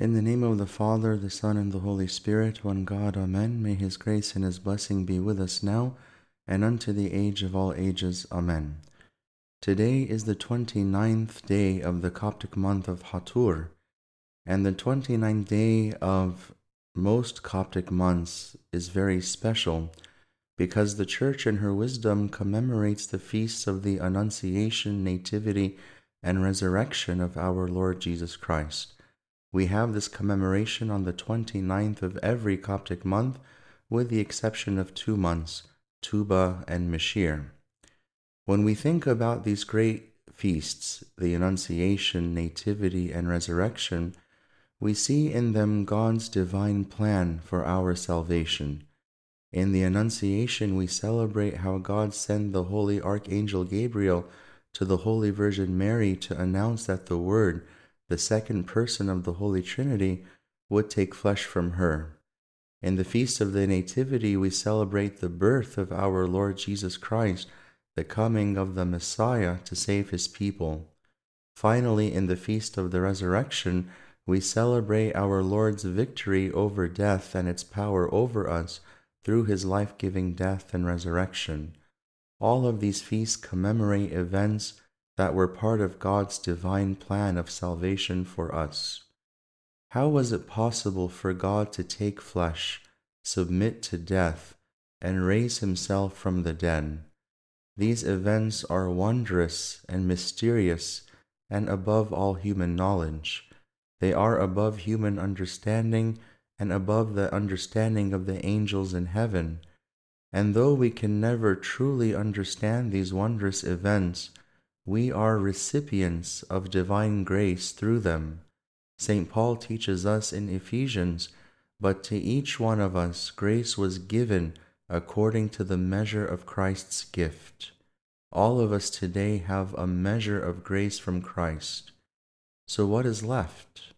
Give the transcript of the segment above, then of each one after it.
In the name of the Father, the Son, and the Holy Spirit, one God, Amen. May His grace and His blessing be with us now and unto the age of all ages. Amen. Today is the twenty-ninth day of the Coptic month of Hatur, and the twenty-ninth day of most Coptic months is very special because the Church in her wisdom commemorates the feasts of the Annunciation, Nativity, and Resurrection of our Lord Jesus Christ. We have this commemoration on the 29th of every Coptic month, with the exception of two months, Tuba and Mishir. When we think about these great feasts, the Annunciation, Nativity, and Resurrection, we see in them God's divine plan for our salvation. In the Annunciation, we celebrate how God sent the holy Archangel Gabriel to the Holy Virgin Mary to announce that the Word, the second person of the Holy Trinity, would take flesh from her. In the Feast of the Nativity, we celebrate the birth of our Lord Jesus Christ, the coming of the Messiah to save his people. Finally, in the Feast of the Resurrection, we celebrate our Lord's victory over death and its power over us through his life giving death and resurrection. All of these feasts commemorate events that were part of God's divine plan of salvation for us. How was it possible for God to take flesh, submit to death, and raise himself from the dead? These events are wondrous and mysterious and above all human knowledge. They are above human understanding and above the understanding of the angels in heaven. And though we can never truly understand these wondrous events, we are recipients of divine grace through them. St. Paul teaches us in Ephesians, But to each one of us grace was given according to the measure of Christ's gift. All of us today have a measure of grace from Christ. So what is left?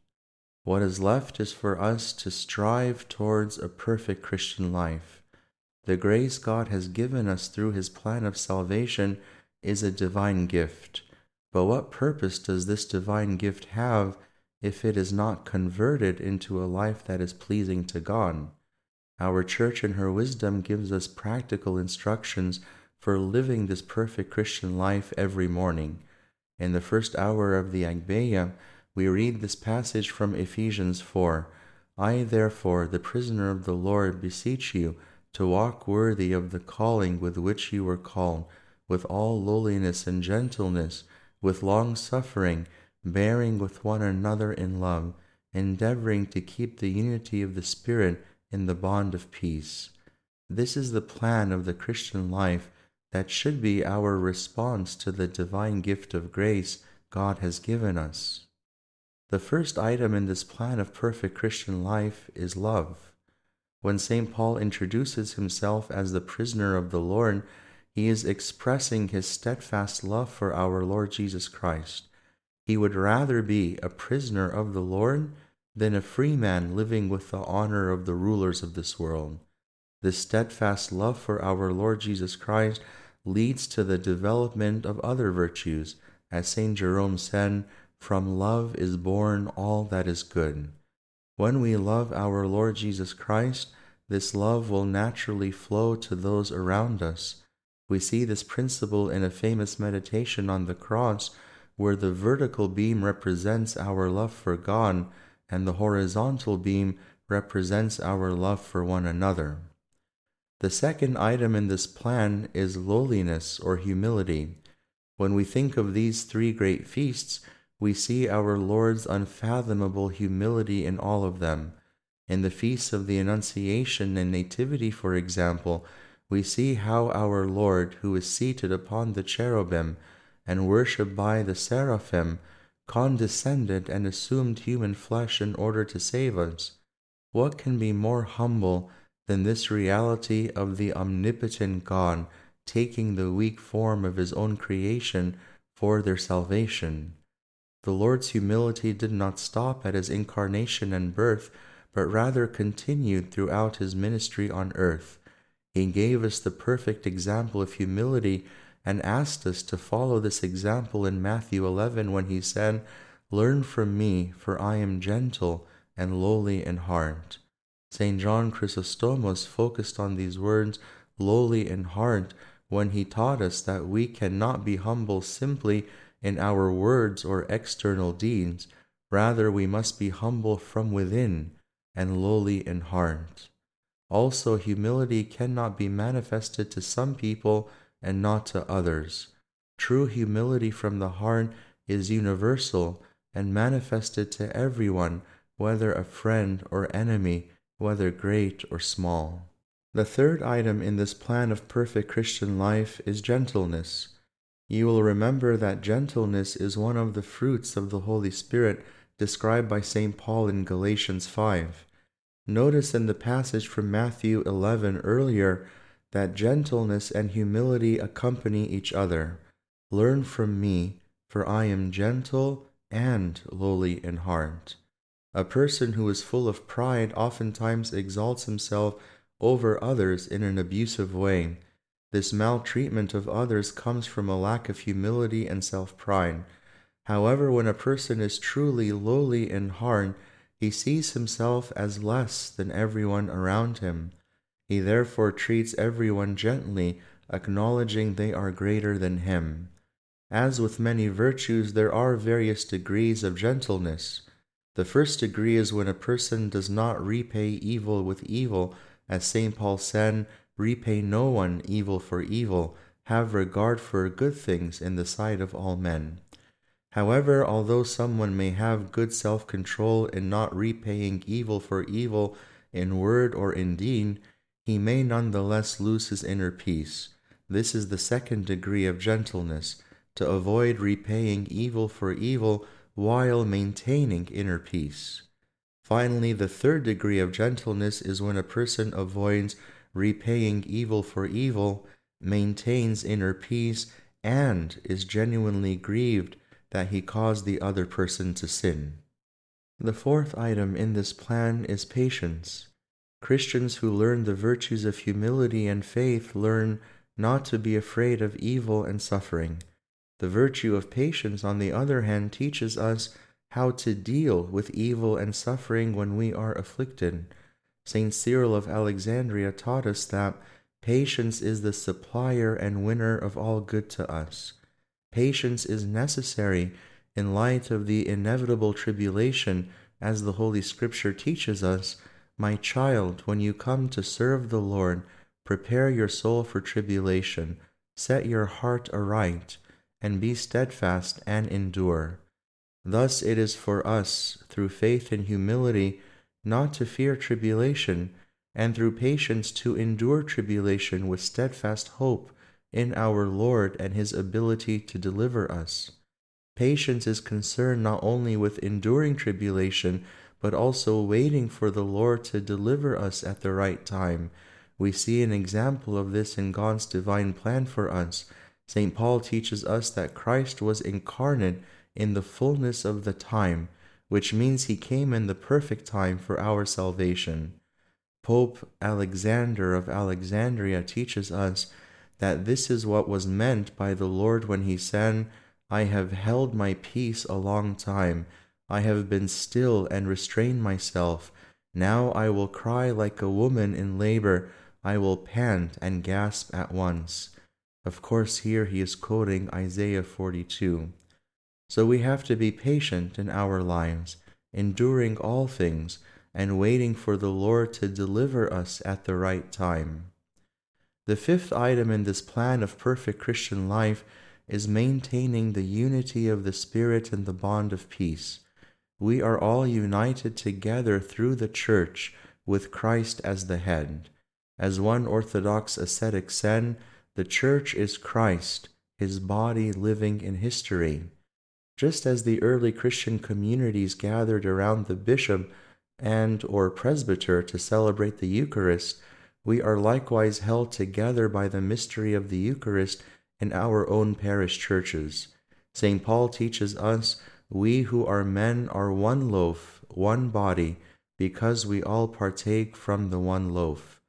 What is left is for us to strive towards a perfect Christian life. The grace God has given us through his plan of salvation is a divine gift. But what purpose does this divine gift have if it is not converted into a life that is pleasing to God? Our church in her wisdom gives us practical instructions for living this perfect Christian life every morning. In the first hour of the Agpeya, we read this passage from Ephesians 4 I, therefore, the prisoner of the Lord, beseech you to walk worthy of the calling with which you were called with all lowliness and gentleness, with long suffering, bearing with one another in love, endeavoring to keep the unity of the Spirit in the bond of peace. This is the plan of the Christian life that should be our response to the divine gift of grace God has given us. The first item in this plan of perfect Christian life is love. When St. Paul introduces himself as the prisoner of the Lord, he is expressing his steadfast love for our Lord Jesus Christ. He would rather be a prisoner of the Lord than a free man living with the honor of the rulers of this world. This steadfast love for our Lord Jesus Christ leads to the development of other virtues. As St. Jerome said, from love is born all that is good. When we love our Lord Jesus Christ, this love will naturally flow to those around us we see this principle in a famous meditation on the cross, where the vertical beam represents our love for God and the horizontal beam represents our love for one another. The second item in this plan is lowliness or humility. When we think of these three great feasts, we see our Lord's unfathomable humility in all of them. In the feasts of the Annunciation and Nativity, for example, we see how our Lord, who is seated upon the cherubim and worshipped by the seraphim, condescended and assumed human flesh in order to save us. What can be more humble than this reality of the omnipotent God taking the weak form of his own creation for their salvation? The Lord's humility did not stop at his incarnation and birth, but rather continued throughout his ministry on earth. He gave us the perfect example of humility and asked us to follow this example in Matthew 11 when he said, Learn from me, for I am gentle and lowly in heart. St. John Chrysostomos focused on these words, lowly in heart, when he taught us that we cannot be humble simply in our words or external deeds, rather, we must be humble from within and lowly in heart. Also, humility cannot be manifested to some people and not to others. True humility from the heart is universal and manifested to everyone, whether a friend or enemy, whether great or small. The third item in this plan of perfect Christian life is gentleness. You will remember that gentleness is one of the fruits of the Holy Spirit described by St. Paul in Galatians 5. Notice in the passage from Matthew 11 earlier that gentleness and humility accompany each other. Learn from me, for I am gentle and lowly in heart. A person who is full of pride oftentimes exalts himself over others in an abusive way. This maltreatment of others comes from a lack of humility and self pride. However, when a person is truly lowly in heart, he sees himself as less than everyone around him. He therefore treats everyone gently, acknowledging they are greater than him. As with many virtues, there are various degrees of gentleness. The first degree is when a person does not repay evil with evil, as St. Paul said, Repay no one evil for evil, have regard for good things in the sight of all men. However, although someone may have good self control in not repaying evil for evil in word or in deed, he may none the less lose his inner peace. This is the second degree of gentleness to avoid repaying evil for evil while maintaining inner peace. Finally, the third degree of gentleness is when a person avoids repaying evil for evil, maintains inner peace, and is genuinely grieved that he caused the other person to sin. The fourth item in this plan is patience. Christians who learn the virtues of humility and faith learn not to be afraid of evil and suffering the virtue of patience, on the other hand, teaches us how to deal with evil and suffering when we are afflicted. St. Cyril of Alexandria taught us that patience is the supplier and winner of all good to us. Patience is necessary in light of the inevitable tribulation, as the Holy Scripture teaches us My child, when you come to serve the Lord, prepare your soul for tribulation, set your heart aright and be steadfast and endure. Thus it is for us, through faith and humility, not to fear tribulation, and through patience to endure tribulation with steadfast hope in our Lord and His ability to deliver us. Patience is concerned not only with enduring tribulation, but also waiting for the Lord to deliver us at the right time. We see an example of this in God's divine plan for us St. Paul teaches us that Christ was incarnate in the fullness of the time, which means he came in the perfect time for our salvation. Pope Alexander of Alexandria teaches us that this is what was meant by the Lord when he said, I have held my peace a long time. I have been still and restrained myself. Now I will cry like a woman in labor. I will pant and gasp at once. Of course, here he is quoting Isaiah 42. So we have to be patient in our lives, enduring all things, and waiting for the Lord to deliver us at the right time. The fifth item in this plan of perfect Christian life is maintaining the unity of the Spirit and the bond of peace. We are all united together through the Church with Christ as the head. As one Orthodox ascetic said, the Church is Christ, his body living in history. Just as the early Christian communities gathered around the bishop and or presbyter to celebrate the Eucharist, we are likewise held together by the mystery of the Eucharist in our own parish churches. St. Paul teaches us, We who are men are one loaf, one body, because we all partake from the one loaf.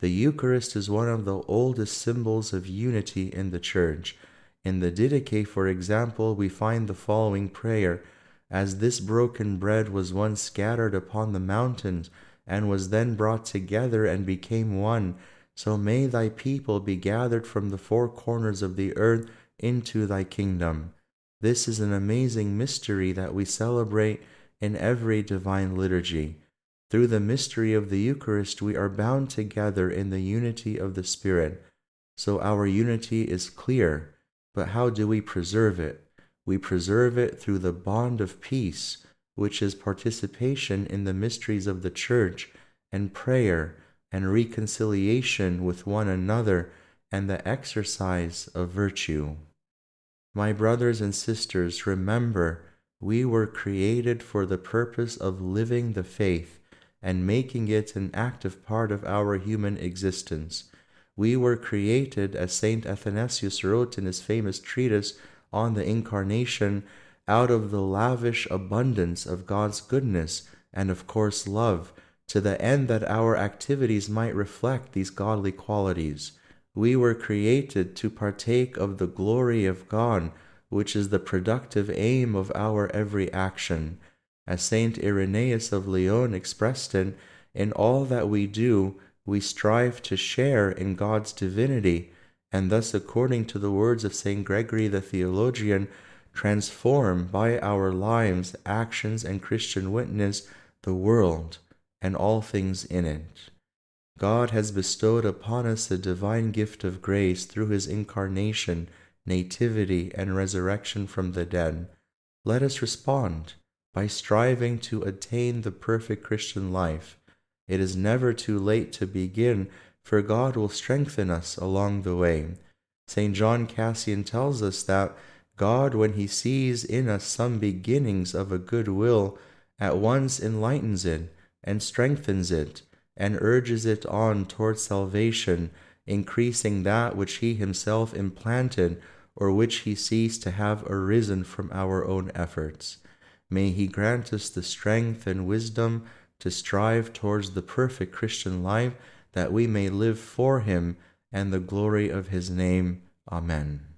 The Eucharist is one of the oldest symbols of unity in the Church. In the Didache, for example, we find the following prayer as this broken bread was once scattered upon the mountains, and was then brought together and became one, so may thy people be gathered from the four corners of the earth into thy kingdom. This is an amazing mystery that we celebrate in every divine liturgy. Through the mystery of the Eucharist, we are bound together in the unity of the Spirit. So our unity is clear, but how do we preserve it? We preserve it through the bond of peace, which is participation in the mysteries of the Church, and prayer, and reconciliation with one another, and the exercise of virtue. My brothers and sisters, remember, we were created for the purpose of living the faith and making it an active part of our human existence. We were created, as Saint Athanasius wrote in his famous treatise on the Incarnation, out of the lavish abundance of God's goodness and, of course, love, to the end that our activities might reflect these godly qualities. We were created to partake of the glory of God, which is the productive aim of our every action. As Saint Irenaeus of Lyon expressed it, in all that we do, we strive to share in God's divinity, and thus, according to the words of Saint Gregory the theologian, transform by our lives, actions, and Christian witness the world and all things in it. God has bestowed upon us a divine gift of grace through his incarnation, nativity, and resurrection from the dead. Let us respond by striving to attain the perfect Christian life. It is never too late to begin, for God will strengthen us along the way. St. John Cassian tells us that God, when he sees in us some beginnings of a good will, at once enlightens it and strengthens it and urges it on towards salvation, increasing that which he himself implanted or which he sees to have arisen from our own efforts. May he grant us the strength and wisdom to strive towards the perfect Christian life that we may live for him and the glory of his name. Amen.